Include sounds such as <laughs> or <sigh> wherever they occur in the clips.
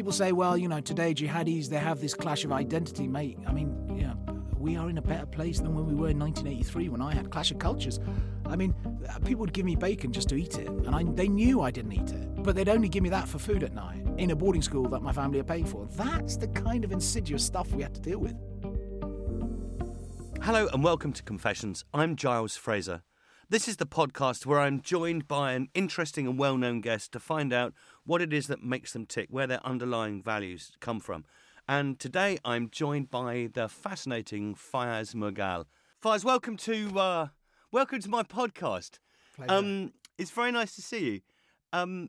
people say, well, you know, today jihadis they have this clash of identity, mate. I mean, yeah, we are in a better place than when we were in 1983 when I had Clash of Cultures. I mean, uh, people would give me bacon just to eat it, and I, they knew I didn't eat it, but they'd only give me that for food at night in a boarding school that my family had paid for. That's the kind of insidious stuff we had to deal with. Hello and welcome to Confessions. I'm Giles Fraser. This is the podcast where I'm joined by an interesting and well known guest to find out what it is that makes them tick, where their underlying values come from. And today I'm joined by the fascinating Fiyaz Mughal. Fiyaz, welcome to uh, welcome to my podcast. Um, it's very nice to see you. Um,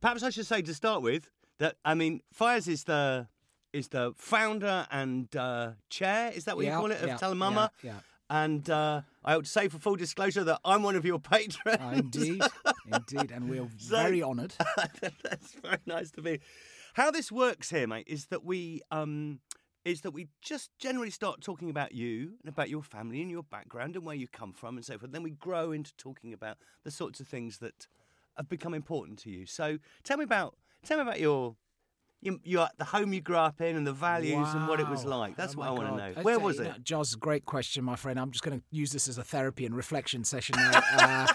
perhaps I should say to start with that I mean Fiyaz is the is the founder and uh, chair. Is that what Yeah, you call it of yeah, Tell MAMA? yeah, yeah. And uh, I ought to say, for full disclosure, that I'm one of your patrons. Indeed, <laughs> indeed, and we're <laughs> So- very honoured. <laughs> That's very nice to be. How this works here, mate, is that we um, is that we just generally start talking about you and about your family and your background and where you come from and so forth. Then we grow into talking about the sorts of things that have become important to you. So tell me about tell me about your. Your, your, the home you grew up in and the values and what it was like. That's Oh what I want to know. Where was you it? know, Joz, great question, my friend. I'm just going to use this as a therapy and reflection session now. <laughs> uh,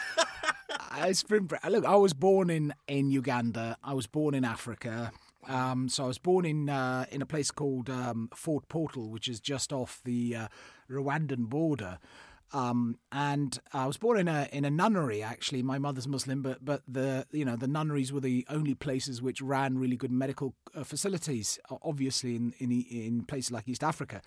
it's been, look, I was born in, in Uganda. I was born in Africa. Um, so I was born in uh, in a place called um, Fort Portal, which is just off the uh, Rwandan border. Um, and I was born in a in a nunnery. Actually, my mother's Muslim, but but the you know the nunneries were the only places which ran really good medical uh, facilities. Obviously, in in in places like East Africa.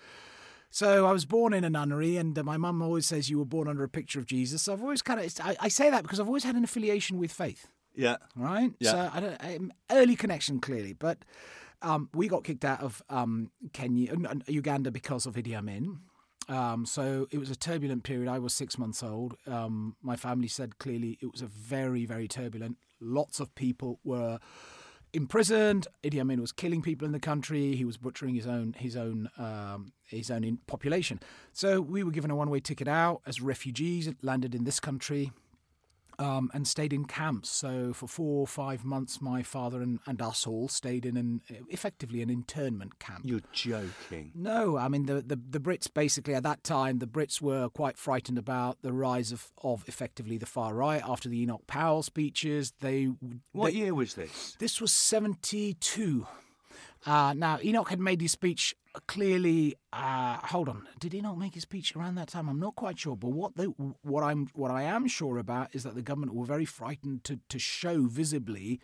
So I was born in a nunnery, and uh, my mum always says you were born under a picture of Jesus. So I've always kind of I, I say that because I've always had an affiliation with faith Yeah. right? Yeah. So I don't, um, early connection clearly, but um, we got kicked out of um, Kenya, Uganda because of Idi Amin. Um, so it was a turbulent period. I was six months old. Um, my family said clearly it was a very, very turbulent. Lots of people were imprisoned. Idi Amin was killing people in the country. He was butchering his own his own um, his own population. So we were given a one way ticket out as refugees. Landed in this country um, and stayed in camps. So for four or five months, my father and, and us all stayed in an effectively an internment camp. You're joking. No, I mean the, the the Brits basically at that time the Brits were quite frightened about the rise of, of effectively the far right after the Enoch Powell speeches. They What they- year was this? this was 72. Uh, now, Enoch had made his speech clearly. Uh, hold on, did he not make his speech around that time? I'm not quite sure. But what the, what I'm what I am sure about is that the government were very frightened to to show visibly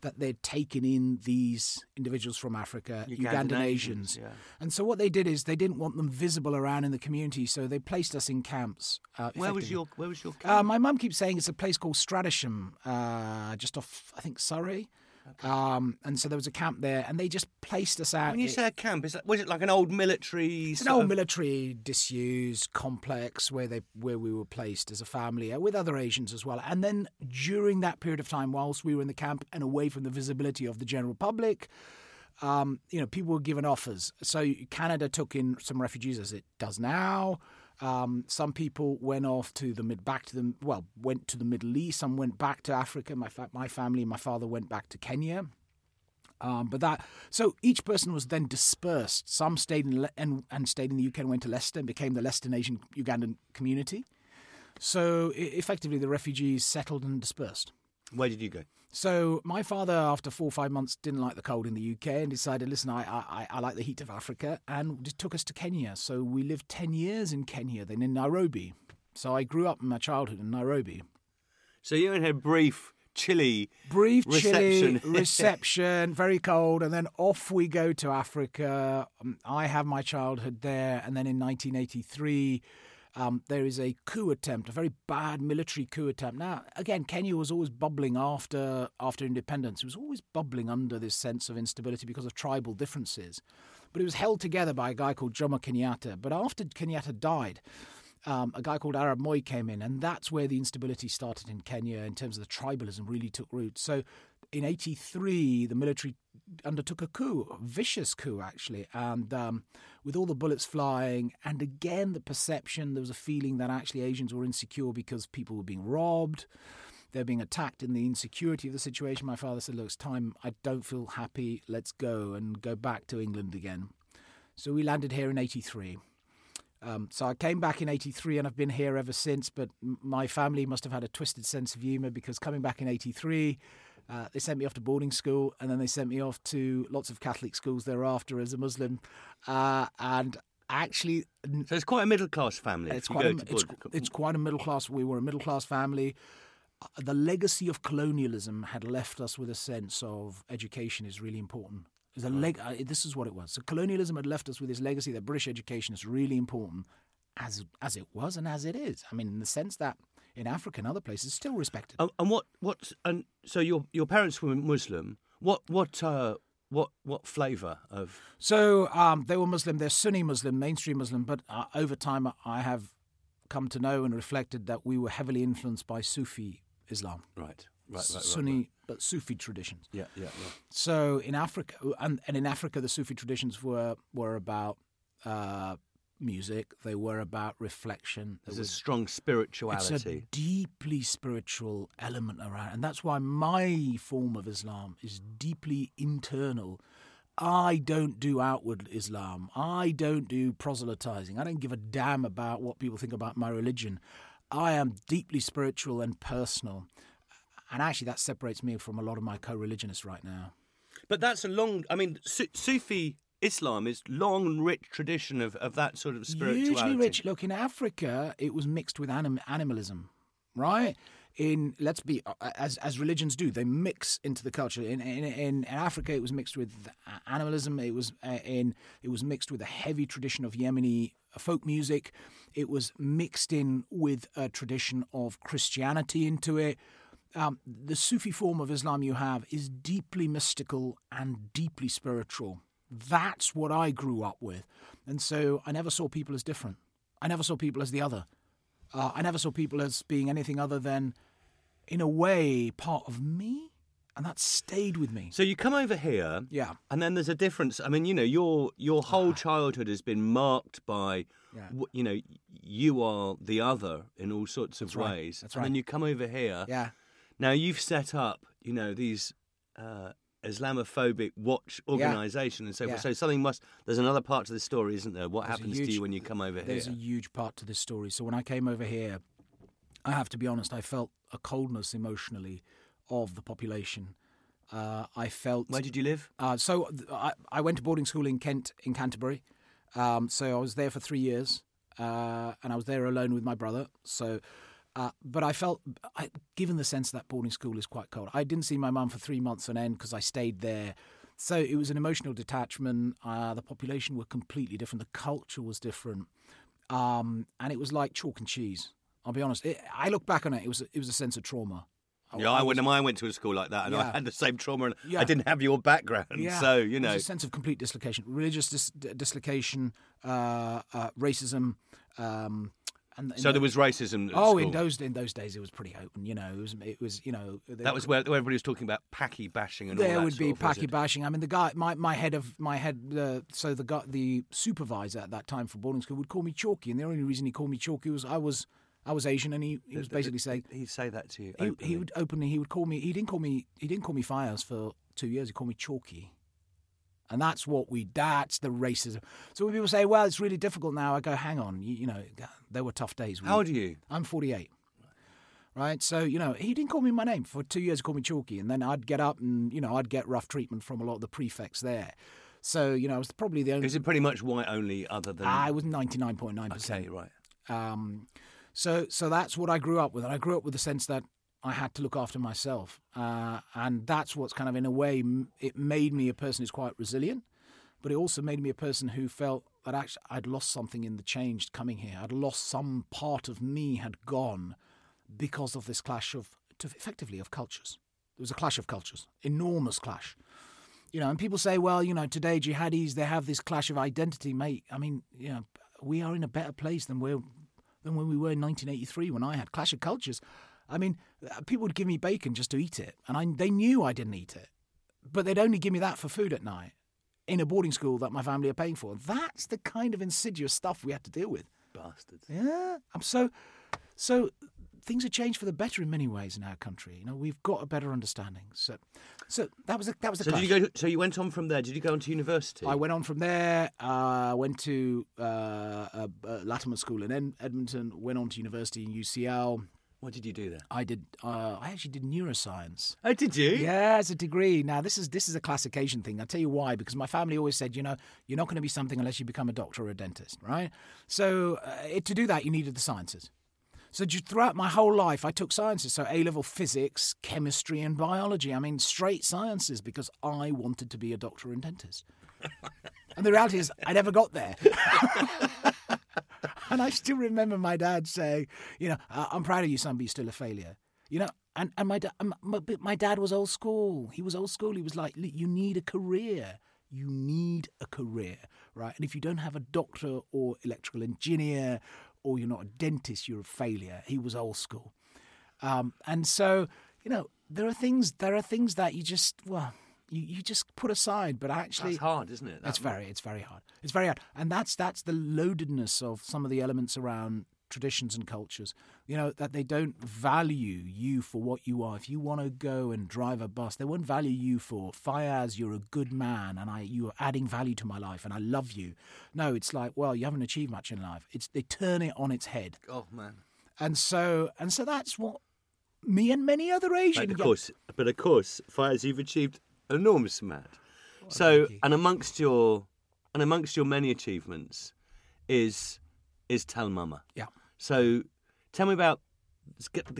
that they'd taken in these individuals from Africa, Ugandan Ugandan, Asians, yeah. And so what they did is they didn't want them visible around in the community, so they placed us in camps. Uh, Where was your Where was your? Uh, camp? my mum keeps saying it's a place called Stratisham, uh, just off, I think, Surrey. Um, and so there was a camp there, and they just placed us out. when you It- say a camp, is that, was it like an old military? it's an old of- military disused complex where they where we were placed as a family uh, with other Asians as well. And then during that period of time, whilst we were in the camp and away from the visibility of the general public, um, you know, people were given offers. So Canada took in some refugees as it does now. Um, some people went off to the mid back to the well went to the Middle East. Some went back to Africa. My fa- my family, my father went back to Kenya. Um, but that so each person was then dispersed. Some stayed in Le- and, and stayed in the UK and went to Leicester and became the Leicester Nation Ugandan community. So e- effectively, the refugees settled and dispersed. Where did you go? So my father, after four or five months, didn't like the cold in the UK and decided, listen, I I, I like the heat of Africa, and just took us to Kenya. So we lived ten years in Kenya, then in Nairobi. So I grew up in my childhood in Nairobi. So you had a brief, chilly. brief chilly Reception. <laughs> reception, very cold, and then off we go to Africa. Um, I have my childhood there, and then in 1983. Um, there is a coup attempt, a very bad military coup attempt. Now, again, Kenya was always bubbling after after independence. It was always bubbling under this sense of instability because of tribal differences. But it was held together by a guy called Jomo Kenyatta. But after Kenyatta died, um, a guy called arap Moi came in, and that's where the instability started in Kenya in terms of the tribalism really took root. So in 83, the military undertook a coup, a vicious coup actually, and um, with all the bullets flying, and again the perception, there was a feeling that actually Asians were insecure because people were being robbed. They're being attacked in the insecurity of the situation. My father said, Look, it's time. I don't feel happy. Let's go and go back to England again. So we landed here in 83. Um, so I came back in 83 and I've been here ever since. But my family must have had a twisted sense of humour because coming back in 83, uh, they sent me off to boarding school and then they sent me off to lots of Catholic schools thereafter as a Muslim. Uh, and actually, So it's quite a middle class family. it's quite, a, it's, it's quite a middle class. We were a middle class family. Uh, The legacy of colonialism had left us with a sense of education is really important. A leg- uh, this is what it was. So colonialism had left us with this legacy that British education is really important, as as it was and as it is. I mean, in the sense that in Africa and other places, still respected. And, and what what and so your your parents were Muslim. What what uh, what what flavour of So um, they were Muslim. They're Sunni Muslim, mainstream Muslim. But uh, over time, I have come to know and reflected that we were heavily influenced by Sufi Islam, right right right, right, Sunni but Sufi traditions. Yeah yeah yeah. So in Africa, and, and in Africa, the Sufi traditions were were about uh, music. They were about reflection. There There's a strong spirituality. it's a deeply spiritual element around, and that's why my form of Islam is deeply internal. I don't do outward Islam. I don't do proselytizing. I don't give a damn about what people think about my religion. I am deeply spiritual and personal. And actually, that separates me from a lot of my co religionists right now. But that's a long. I mean, Su- Sufi Islam is long and rich tradition of, of that sort of spirituality. Hugely rich. Look, in Africa, it was mixed with anim- animalism, right? In let's be uh, as as religions do, they mix into the culture. In in, in Africa, it was mixed with animalism. It was uh, in it was mixed with a heavy tradition of Yemeni folk music. It was mixed in with a tradition of Christianity into it. Um, the Sufi form of Islam you have is deeply mystical and deeply spiritual. That's what I grew up with. And so I never saw people as different. I never saw people as the other. Uh, I never saw people as being anything other than, in a way, part of me. And that stayed with me. So you come over here, Yeah. and then there's a difference. I mean, you know, your your whole childhood has been marked by, Yeah. you know, you are the other in all sorts of That's right. ways. That's and then you come over here. Yeah. Now you've set up, you know, these uh, Islamophobic watch organisation and so forth. Yeah. So something must. There's another part to the story, isn't there? What There's happens to you when you come over here? There's a huge part to this story. So when I came over here, I have to be honest, I felt a coldness emotionally of the population. Uh, I felt. Where did you live? Uh, so I, I went to boarding school in Kent, in Canterbury. Um, so I was there for three years, uh, and I was there alone with my brother. So, uh, but I felt, I, given the sense that boarding school is quite cold, I didn't see my mum for three months on end because I stayed there. So it was an emotional detachment. Uh, the population were completely different. The culture was different, um, and it was like chalk and cheese. I'll be honest. It, I look back on it; it was it was a sense of trauma. Yeah, I, went. I went to a school like that, and I had the same trauma, and Yeah. I didn't have your background, Yeah. so you know. A sense of complete dislocation, religious dis- dislocation, uh, uh, racism, um, and So there was racism. At oh, school. in those in those days it was pretty open. You know, it was it was you know That was where, where everybody was talking about packy bashing and all that. there would be sort of, packy bashing. I mean, the guy, my, my head of my head, uh, so the guy, the supervisor at that time for boarding school would call me Chalky, and the only reason he called me Chalky was I was I was Asian, and he, he was basically saying He'd say that to you. he, he would openly he would call me he didn't call me he didn't call me Fiyaz for two years he called me Chalky and that's what we that's the racism so when people say well it's really difficult now I go hang on you, you know there were tough days How old are you? I'm 48 right so you know he didn't call me my name for two years he called me Chalky and then I'd get up and you know I'd get rough treatment from a lot of the prefects there so you know I was probably the only Is it pretty much white only, other than? I was 99.9% okay, right. um, so so that's what I grew up with. And I grew up with the sense that I had to look after myself, uh, and that's what's kind of in a way it made me a person who's quite resilient, but it also made me a person who felt that actually I'd lost something in the change coming here. I'd lost some part of me had gone because of this clash of effectively of cultures. There was a clash of cultures, enormous clash. You know, and people say, well, you know, today jihadis they have this clash of identity, mate. I mean, you know, we are in a better place than we're than when we were in 1983 when I had clash of cultures. I mean, uh, people would give me bacon just to eat it, and I, they knew I didn't eat it, but they'd only give me that for food at night in a boarding school that my family are paying for. That's the kind of insidious stuff we had to deal with. Bastards. Yeah, I'm so so. things have changed for the better in many ways in our country. You know, we've got a better understanding. So, so that was a, that was the. So clash. did you go? So you went on from there. Did you go on to university? I went on from there. Uh, went to uh, uh, uh, Latymer School in Edmonton. Went on to university in UCL. What did you do there? I did. Uh, I actually did neuroscience. Oh, did you? Yeah, as a degree. Now this is this is a classic Asian thing. I'll tell you why. Because my family always said, you know, you're not going to be something unless you become a doctor or a dentist, right? So uh, it, to do that, you needed the sciences. So throughout my whole life, I took sciences. So A level physics, chemistry, and biology. I mean, straight sciences because I wanted to be a doctor and dentist. and the reality is, I never got there. <laughs> <laughs> and I still remember my dad saying, you know, "Uh, I'm proud of you, son, but you're still a failure. You know, and, and my, da- um, my, my dad was old school. He was old school. He was like, you need a career. You need a career, right? And if you don't have a doctor or electrical engineer or you're not a dentist, you're a failure. He was old school. Um, and so, you know, there are things, there are things that you just, well, you, you just put aside, but actually. That's hard, isn't it? It's very, it's very hard. It's very hard, and that's that's the loadedness of some of the elements around traditions and cultures. You know that they don't value you for what you are. If you want to go and drive a bus, they won't value you for Fiyaz. You're a good man, and I you are adding value to my life, and I love you. No, it's like, well, you haven't achieved much in life. It's they turn it on its head, Oh man. and so and so that's what me and many other Asian. But of course, but of course, Fiyaz, you've achieved an enormous amount. So, and amongst your and amongst your many achievements is is Tell MAMA. Yeah. So, tell me about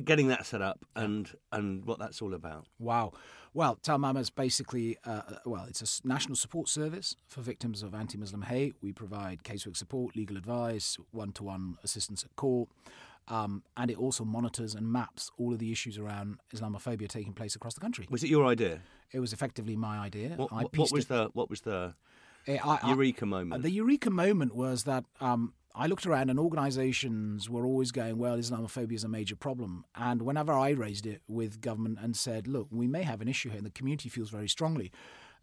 getting that set up and and what that's all about. Wow. Well, Tell MAMA is basically, uh, uh, well, it's a national support service for victims of anti Muslim hate. We provide casework support, legal advice, one to one assistance at court. Um, and it also monitors and maps all of the issues around Islamophobia taking place across the country. Was it your idea? It was effectively my idea. What, I what, what was it- the what was the Eh, I- I- eureka moment? the eureka moment was that um, I looked around and organisations were always going, well, Islamophobia is a major problem. And whenever I raised it with government and said, look, we may have an issue here and the community feels very strongly,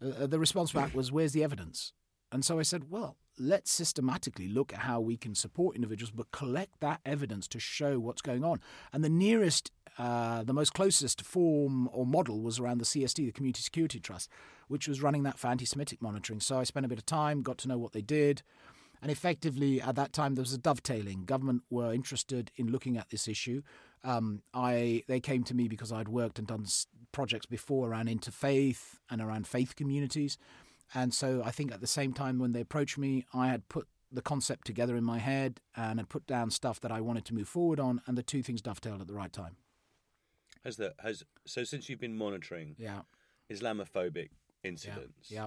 uh, the response back was, where's the evidence? And so I said, well, let's systematically look at how we can support individuals, but collect that evidence to show what's going on. And the nearest, uh, the most closest form or model was around the CST, the Community Security Trust, which was running that for anti Semitic monitoring. So I spent a bit of time, got to know what they did. And effectively, at that time, there was a dovetailing. Government were interested in looking at this issue. Um, I they came to me because I'd worked and done projects before around interfaith and around faith communities, and so I think at the same time when they approached me, I had put the concept together in my head and had put down stuff that I wanted to move forward on, and the two things dovetailed at the right time. has the has so since you've been monitoring Yeah, Islamophobic yeah, incidents, yeah.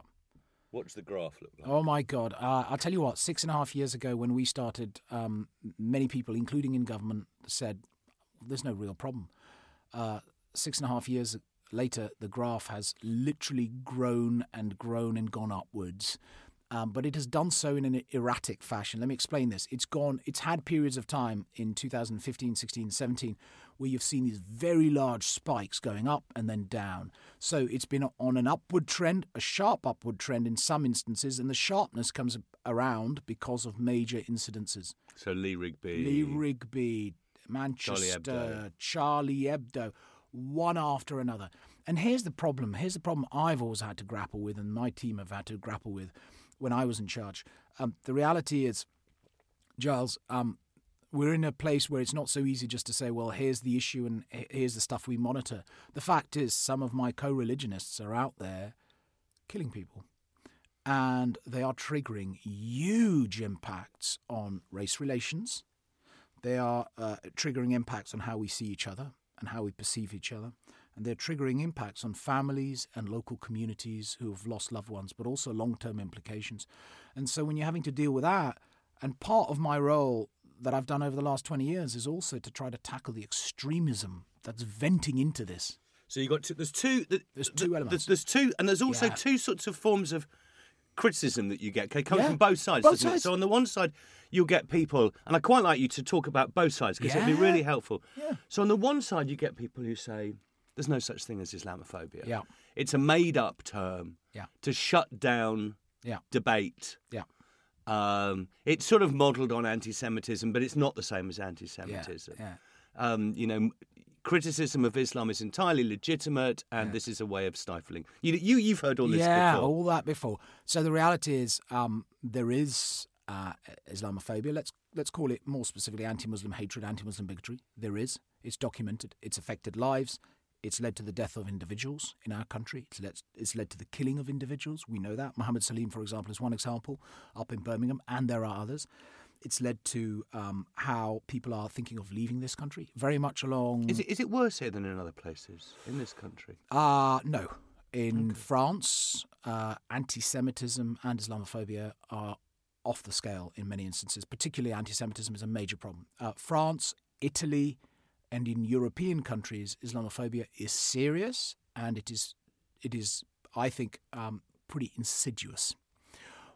what's the graph look like? Oh my God! Uh, I'll tell you what. Six and a half years ago, when we started, um, many people, including in government, said there's no real problem. Uh, six and a half years later, the graph has literally grown and grown and gone upwards. Um, but it has done so in an erratic fashion. Let me explain this. It's gone. It's had periods of time in 2015, 16, 17 where you've seen these very large spikes going up and then down. So it's been on an upward trend, a sharp upward trend in some instances, and the sharpness comes around because of major incidences. So Lee Rigby, Lee Rigby, Manchester, Charlie Hebdo, one after another. And here's the problem. Here's the problem I've always had to grapple with, and my team have had to grapple with when I was in charge. Um, the reality is, Giles, um, we're in a place where it's not so easy just to say, well, here's the issue and here's the stuff we monitor. The fact is, some of my co religionists are out there killing people. And they are triggering huge impacts on race relations. They are uh, triggering impacts on how we see each other and how we perceive each other. And they're triggering impacts on families and local communities who have lost loved ones, but also long term implications. And so when you're having to deal with that, and part of my role that I've done over the last 20 years is also to try to tackle the extremism that's venting into this. So you got two, there's two th- There's two elements. There's, two, and there's also Yeah. two sorts of forms of criticism that you get. Okay, coming Yeah, from both sides. both doesn't it? So on the one side, you'll get people, and I quite like you to talk about both sides because it'd be really helpful. Yeah. So on the one side, you get people who say there's no such thing as Islamophobia. Yeah. It's a made-up term Yeah. to shut down Yeah. debate. Yeah. Um, it's sort of modelled on anti-Semitism, but it's not the same as anti-Semitism. Yeah. um, you know, criticism of Islam is entirely legitimate, and this is a way of stifling. You, you you've heard all this yeah, before. all that before. So the reality is, um, there is uh, Islamophobia. Let's let's call it more specifically anti-Muslim hatred, anti-Muslim bigotry. There is. It's documented. It's affected lives. It's led to the death of individuals in our country. It's led, it's led to the killing of individuals. We know that. Mohammed Saleem, for example, is one example up in Birmingham, and there are others. It's led to um, how people are thinking of leaving this country, very much along. Is it is it worse here than in other places in this country? Uh, no. In France, uh, anti Semitism and Islamophobia are off the scale in many instances. Particularly, anti Semitism is a major problem. Uh, France, Italy, and in European countries, Islamophobia is serious and it is, it is I think, um, pretty insidious.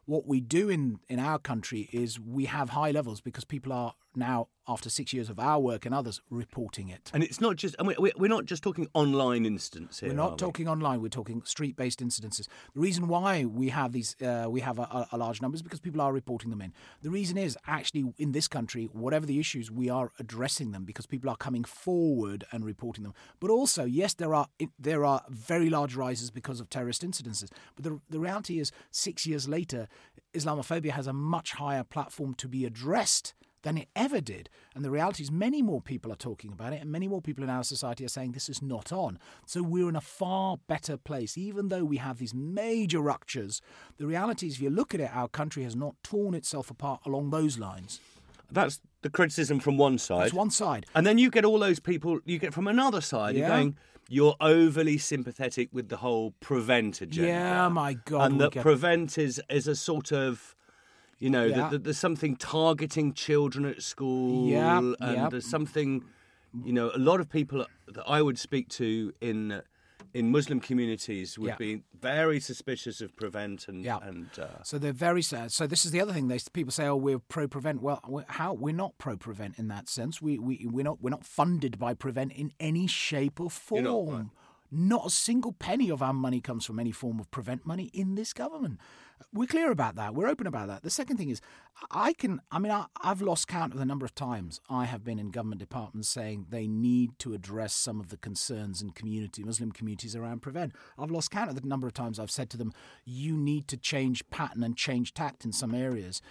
What we do in, in our country is we have high levels because people are now, after six years of our work and others, reporting it. And it's not just. I mean, we- we're not just talking online incidents here. We're not we? talking online. We're talking street-based incidences. The reason why we have these, uh, we have a, a- a large number is because people are reporting them in. The reason is actually in this country, whatever the issues, we are addressing them because people are coming forward and reporting them. But also, yes, there are there are very large rises because of terrorist incidences. But the the reality is, six years later, Islamophobia has a much higher platform to be addressed than it ever did. And the reality is, many more people are talking about it, and many more people in our society are saying this is not on. So we're in a far better place. Even though we have these major ruptures, the reality is, if you look at it, our country has not torn itself apart along those lines. That's the criticism from one side. That's one side. And then you get all those people you get from another side. You're Yeah. going, you're overly sympathetic with the whole prevent agenda. Yeah, my God. And that prevent is, is a sort of, you know, Yeah. that, that there's something targeting children at school. Yeah, And yeah. there's something, you know, a lot of people that I would speak to in in Muslim communities would Yeah. be very suspicious of prevent and, Yeah. and uh, So they're very sad. So this is the other thing. They people say, "Oh, we're pro prevent." Well, we're, how we're not pro prevent in that sense. We we we're not we're not funded by prevent in any shape or form. Not, right. Not a single penny of our money comes from any form of prevent money in this government. We're clear about that. We're open about that. The second thing is, I can. I mean, I, I've lost count of the number of times I have been in government departments saying they need to address some of the concerns in community Muslim communities around prevent. I've lost count of the number of times I've said to them, "You need to change pattern and change tact in some areas."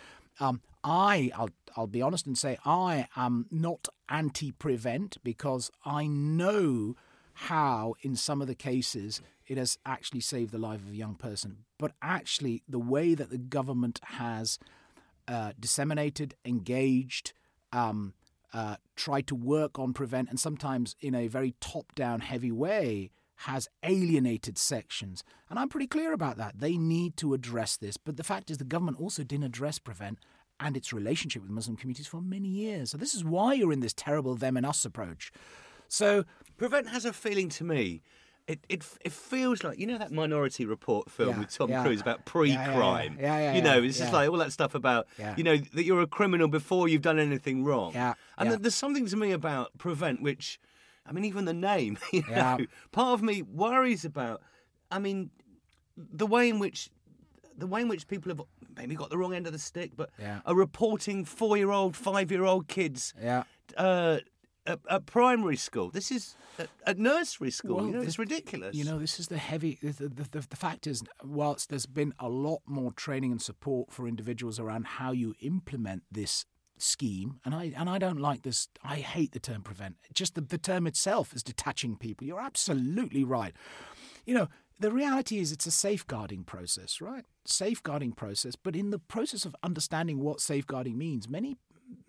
Um, I, I'll, I'll be honest and say I am not anti-prevent because I know how, in some of the cases, it has actually saved the life of a young person. But actually, the way that the government has uh, disseminated, engaged, um, uh, tried to work on prevent, and sometimes in a very top-down, heavy way, has alienated sections. And I'm pretty clear about that. They need to address this. But the fact is, the government also didn't address prevent and its relationship with Muslim communities for many years. So this is why you're in this terrible them and us approach. So Prevent has a feeling to me. It, it it feels like you know that Minority Report film Yeah, with Tom yeah. Cruise about pre-crime. Yeah, yeah, yeah, you know, it's just like all that stuff about you know that you're a criminal before you've done anything wrong. Yeah, and there's something to me about Prevent which, I mean, even the name. <laughs> You know, Yeah. part of me worries about. I mean, the way in which the way in which people have maybe got the wrong end of the stick, but Yeah. are reporting four-year-old, five-year-old kids yeah. uh, at, at primary school. This is at, at nursery school. Well, you know, it's ridiculous. You know, this is the heavy. The, the, the, the fact is, whilst there's been a lot more training and support for individuals around how you implement this scheme, and I and I don't like this. I hate the term prevent. Just the, the term itself is detaching people. You're absolutely right. You know, the reality is it's a safeguarding process, right? Safeguarding process, but in the process of understanding what safeguarding means, many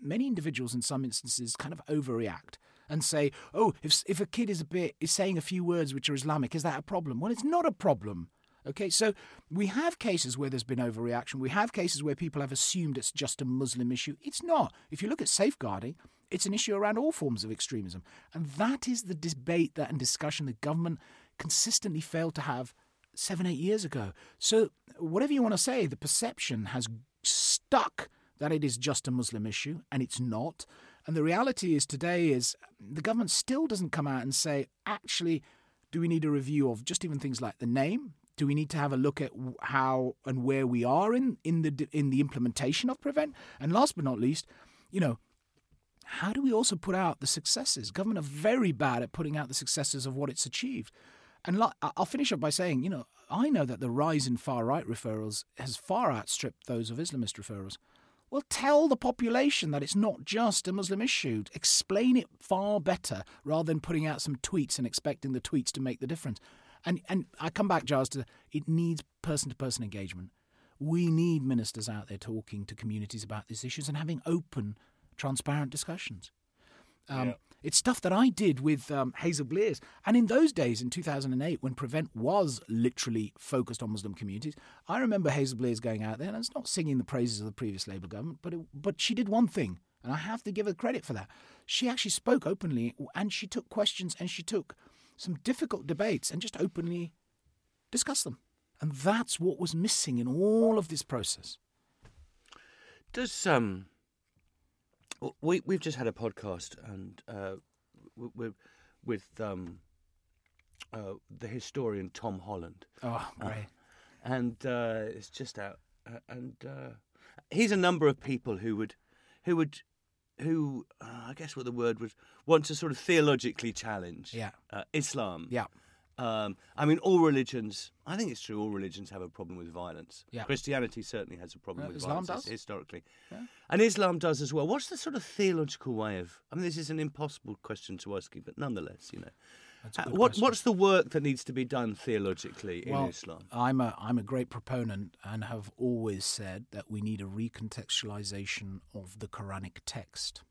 many individuals in some instances kind of overreact and say, "Oh, if if a kid is a bit is saying a few words which are Islamic, is that a problem?" Well, it's not a problem. Okay, so we have cases where there's been overreaction. We have cases where people have assumed it's just a Muslim issue. It's not. If you look at safeguarding, it's an issue around all forms of extremism, and that is the debate that and discussion the government consistently failed to have seven, eight years ago. So, whatever you want to say, the perception has stuck that it is just a Muslim issue, and it's not. And the reality is today is the government still doesn't come out and say, actually, do we need a review of just even things like the name? Do we need to have a look at how and where we are in, in the in the implementation of prevent? And last but not least, you know, how do we also put out the successes? Government are very bad at putting out the successes of what it's achieved. And I'll finish up by saying, you know, I know that the rise in far right referrals has far outstripped those of Islamist referrals. Well, tell the population that it's not just a Muslim issue. Explain it far better rather than putting out some tweets and expecting the tweets to make the difference. And and I come back, Giles, to it needs person to person engagement. We need ministers out there talking to communities about these issues and having open, transparent discussions. Um, yeah. It's stuff that I did with um, Hazel Blears. And in those days, in 2008, when Prevent was literally focused on Muslim communities, I remember Hazel Blears going out there, and it's not singing the praises of the previous Labour government, but, it, but she did one thing, and I have to give her credit for that. She actually spoke openly, and she took questions, and she took some difficult debates, and just openly discussed them. And that's what was missing in all of this process. Does um we we've just had a podcast and uh, with with um, uh, the historian Tom Holland. Oh, uh, great! Uh, and uh, it's just out, uh, and he's a number of people who would, who would, who I guess what the word was want to sort of theologically challenge yeah. Islam. Yeah. Um, I mean, all religions. I think it's true. All religions have a problem with violence. Yeah. Christianity certainly has a problem uh, with Islam violence does? historically, yeah. and Islam does as well. What's the sort of theological way of? I mean, this is an impossible question to ask you, but nonetheless, you know, uh, what what's the work that needs to be done theologically well, in Islam? I'm a I'm a great proponent and have always said that we need a recontextualization of the Quranic text.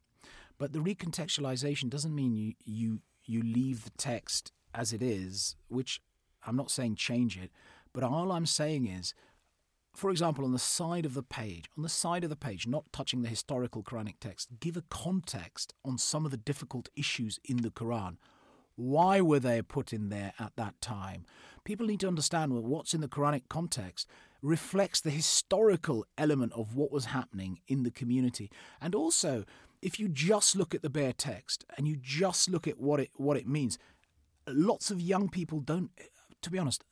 But the recontextualization doesn't mean you you you leave the text as it is, which I'm not saying change it, but all I'm saying is, for example, on the side of the page, on the side of the page, not touching the historical Quranic text, give a context on some of the difficult issues in the Quran. Why were they put in there at that time? People need to understand well, what's in the Quranic context reflects the historical element of what was happening in the community. And also, if you just look at the bare text and you just look at what it what it means, lots of young people don't, to be honest,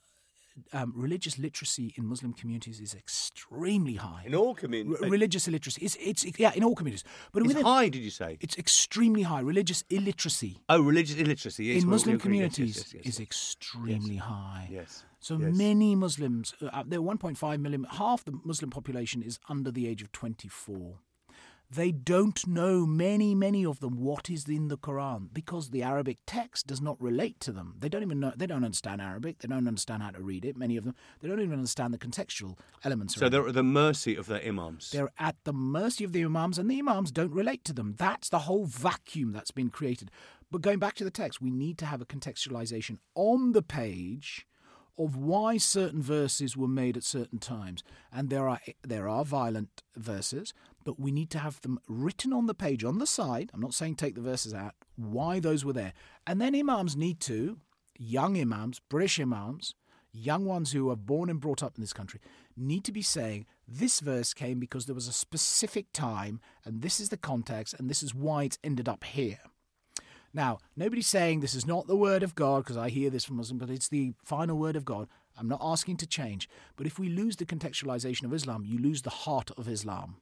um, religious literacy in Muslim communities is extremely high. In all communities, R- religious illiteracy. It's, it's yeah, in all communities. But it's high. Did you say? It's extremely high. Religious illiteracy. Oh, religious illiteracy yes, in well, Muslim communities yes, yes, is extremely high. Yes. So many Muslims. Uh, there are 1.5 million. Half the Muslim population is under the age of 24. They don't know, many, many of them, what is in the Quran because the Arabic text does not relate to them. They don't even know, they don't understand Arabic, they don't understand how to read it, many of them. They don't even understand the contextual elements. So they're at the mercy of their imams. They're at the mercy of the imams, and the imams don't relate to them. That's the whole vacuum that's been created. But going back to the text, we need to have a contextualization on the page of why certain verses were made at certain times. And there are there are violent verses, but we need to have them written on the page on the side. I'm not saying take the verses out, why those were there. And then imams need to, young imams, British imams, young ones who are born and brought up in this country, need to be saying this verse came because there was a specific time, and this is the context, and this is why it's ended up here. Now, nobody's saying this is not the word of God, because I hear this from Muslims, but it's the final word of God. I'm not asking to change. But if we lose the contextualization of Islam, you lose the heart of Islam.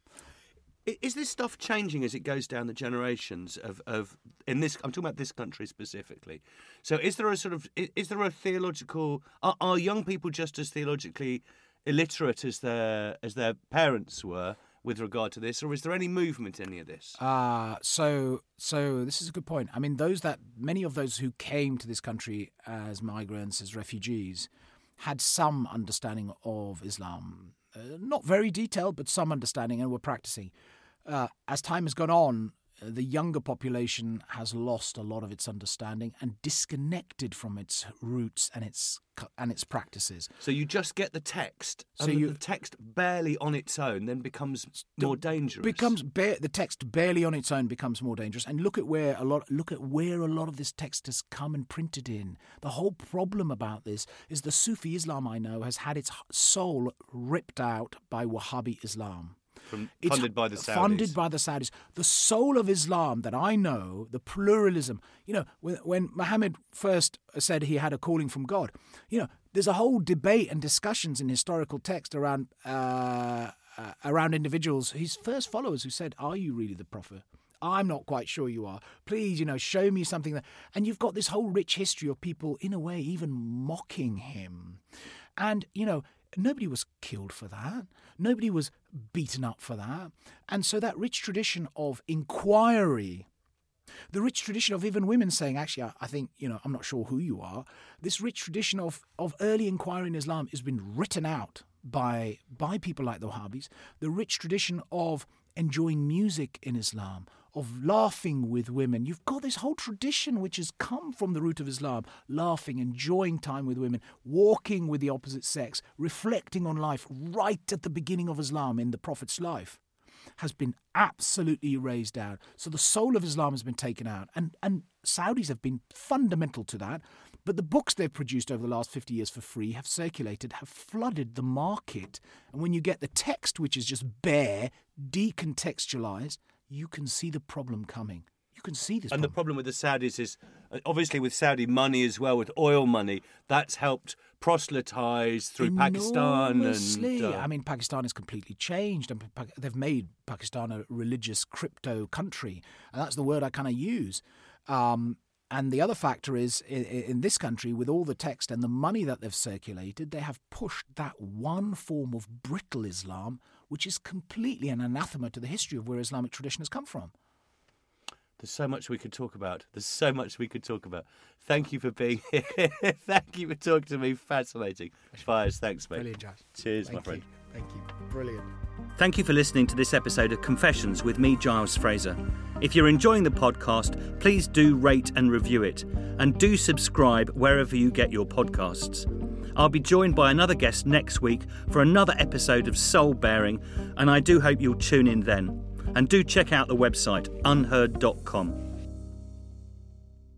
Is this stuff changing as it goes down the generations of, of in this? I'm talking about this country specifically. So, is there a sort of is there a theological? Are, are young people just as theologically illiterate as their as their parents were? with regard to this, or is there any movement in any of this? Uh, so so this is a good point. I mean, those that many of those who came to this country as migrants, as refugees, had some understanding of Islam, uh, not very detailed, but some understanding, and were practicing. Uh, as time has gone on, the younger population has lost a lot of its understanding and disconnected from its roots and its and its practices. So you just get the text, so you, the text barely on its own then becomes more dangerous. Becomes ba- the text barely on its own becomes more dangerous. And look at where a lot look at where a lot of this text has come and printed in. The whole problem about this is the Sufi Islam I know has had its soul ripped out by Wahhabi Islam. From, funded by the Saudis. Funded by the Saudis. The soul of Islam that I know, the pluralism. You know, when, when Muhammad first said he had a calling from God, you know, there's a whole debate and discussions in historical text around uh, uh, around individuals, his first followers, who said, "Are you really the prophet? I'm not quite sure you are. Please, you know, show me something that. And you've got this whole rich history of people, in a way, even mocking him. And, you know, nobody was killed for that. Nobody was beaten up for that. And so that rich tradition of inquiry, the rich tradition of even women saying, actually, I think, you know, I'm not sure who you are, this rich tradition of, of early inquiry in Islam has been written out by, by people like the Wahhabis. The rich tradition of enjoying music in Islam, of laughing with women. You've got this whole tradition which has come from the root of Islam laughing, enjoying time with women, walking with the opposite sex, reflecting on life right at the beginning of Islam in the Prophet's life. Has been absolutely erased out. So the soul of Islam has been taken out. And, and Saudis have been fundamental to that. But the books they've produced over the last 50 years for free have circulated, have flooded the market. And when you get the text, which is just bare, decontextualized, you can see the problem coming. You can see this. And problem. the problem with the Saudis is uh, obviously with Saudi money as well, with oil money, that's helped proselytize through Pakistan. And, uh, I mean, Pakistan has completely changed, and they've made Pakistan a religious crypto country, and that's the word I kind of use. Um, and the other factor is in, in this country, with all the text and the money that they've circulated, they have pushed that one form of brittle Islam, which is completely an anathema to the history of where Islamic tradition has come from. There's so much we could talk about. There's so much we could talk about. Thank you for being here. <laughs> Thank you for talking to me. Fascinating. Fiyaz, thanks, mate. Brilliant, Josh. Cheers, Thank my friend. You. Thank you. Brilliant. Thank you for listening to this episode of Confessions with me, Giles Fraser. If you're enjoying the podcast, please do rate and review it, and do subscribe wherever you get your podcasts. I'll be joined by another guest next week for another episode of Soul Bearing, and I do hope you'll tune in then. And do check out the website unheard.com.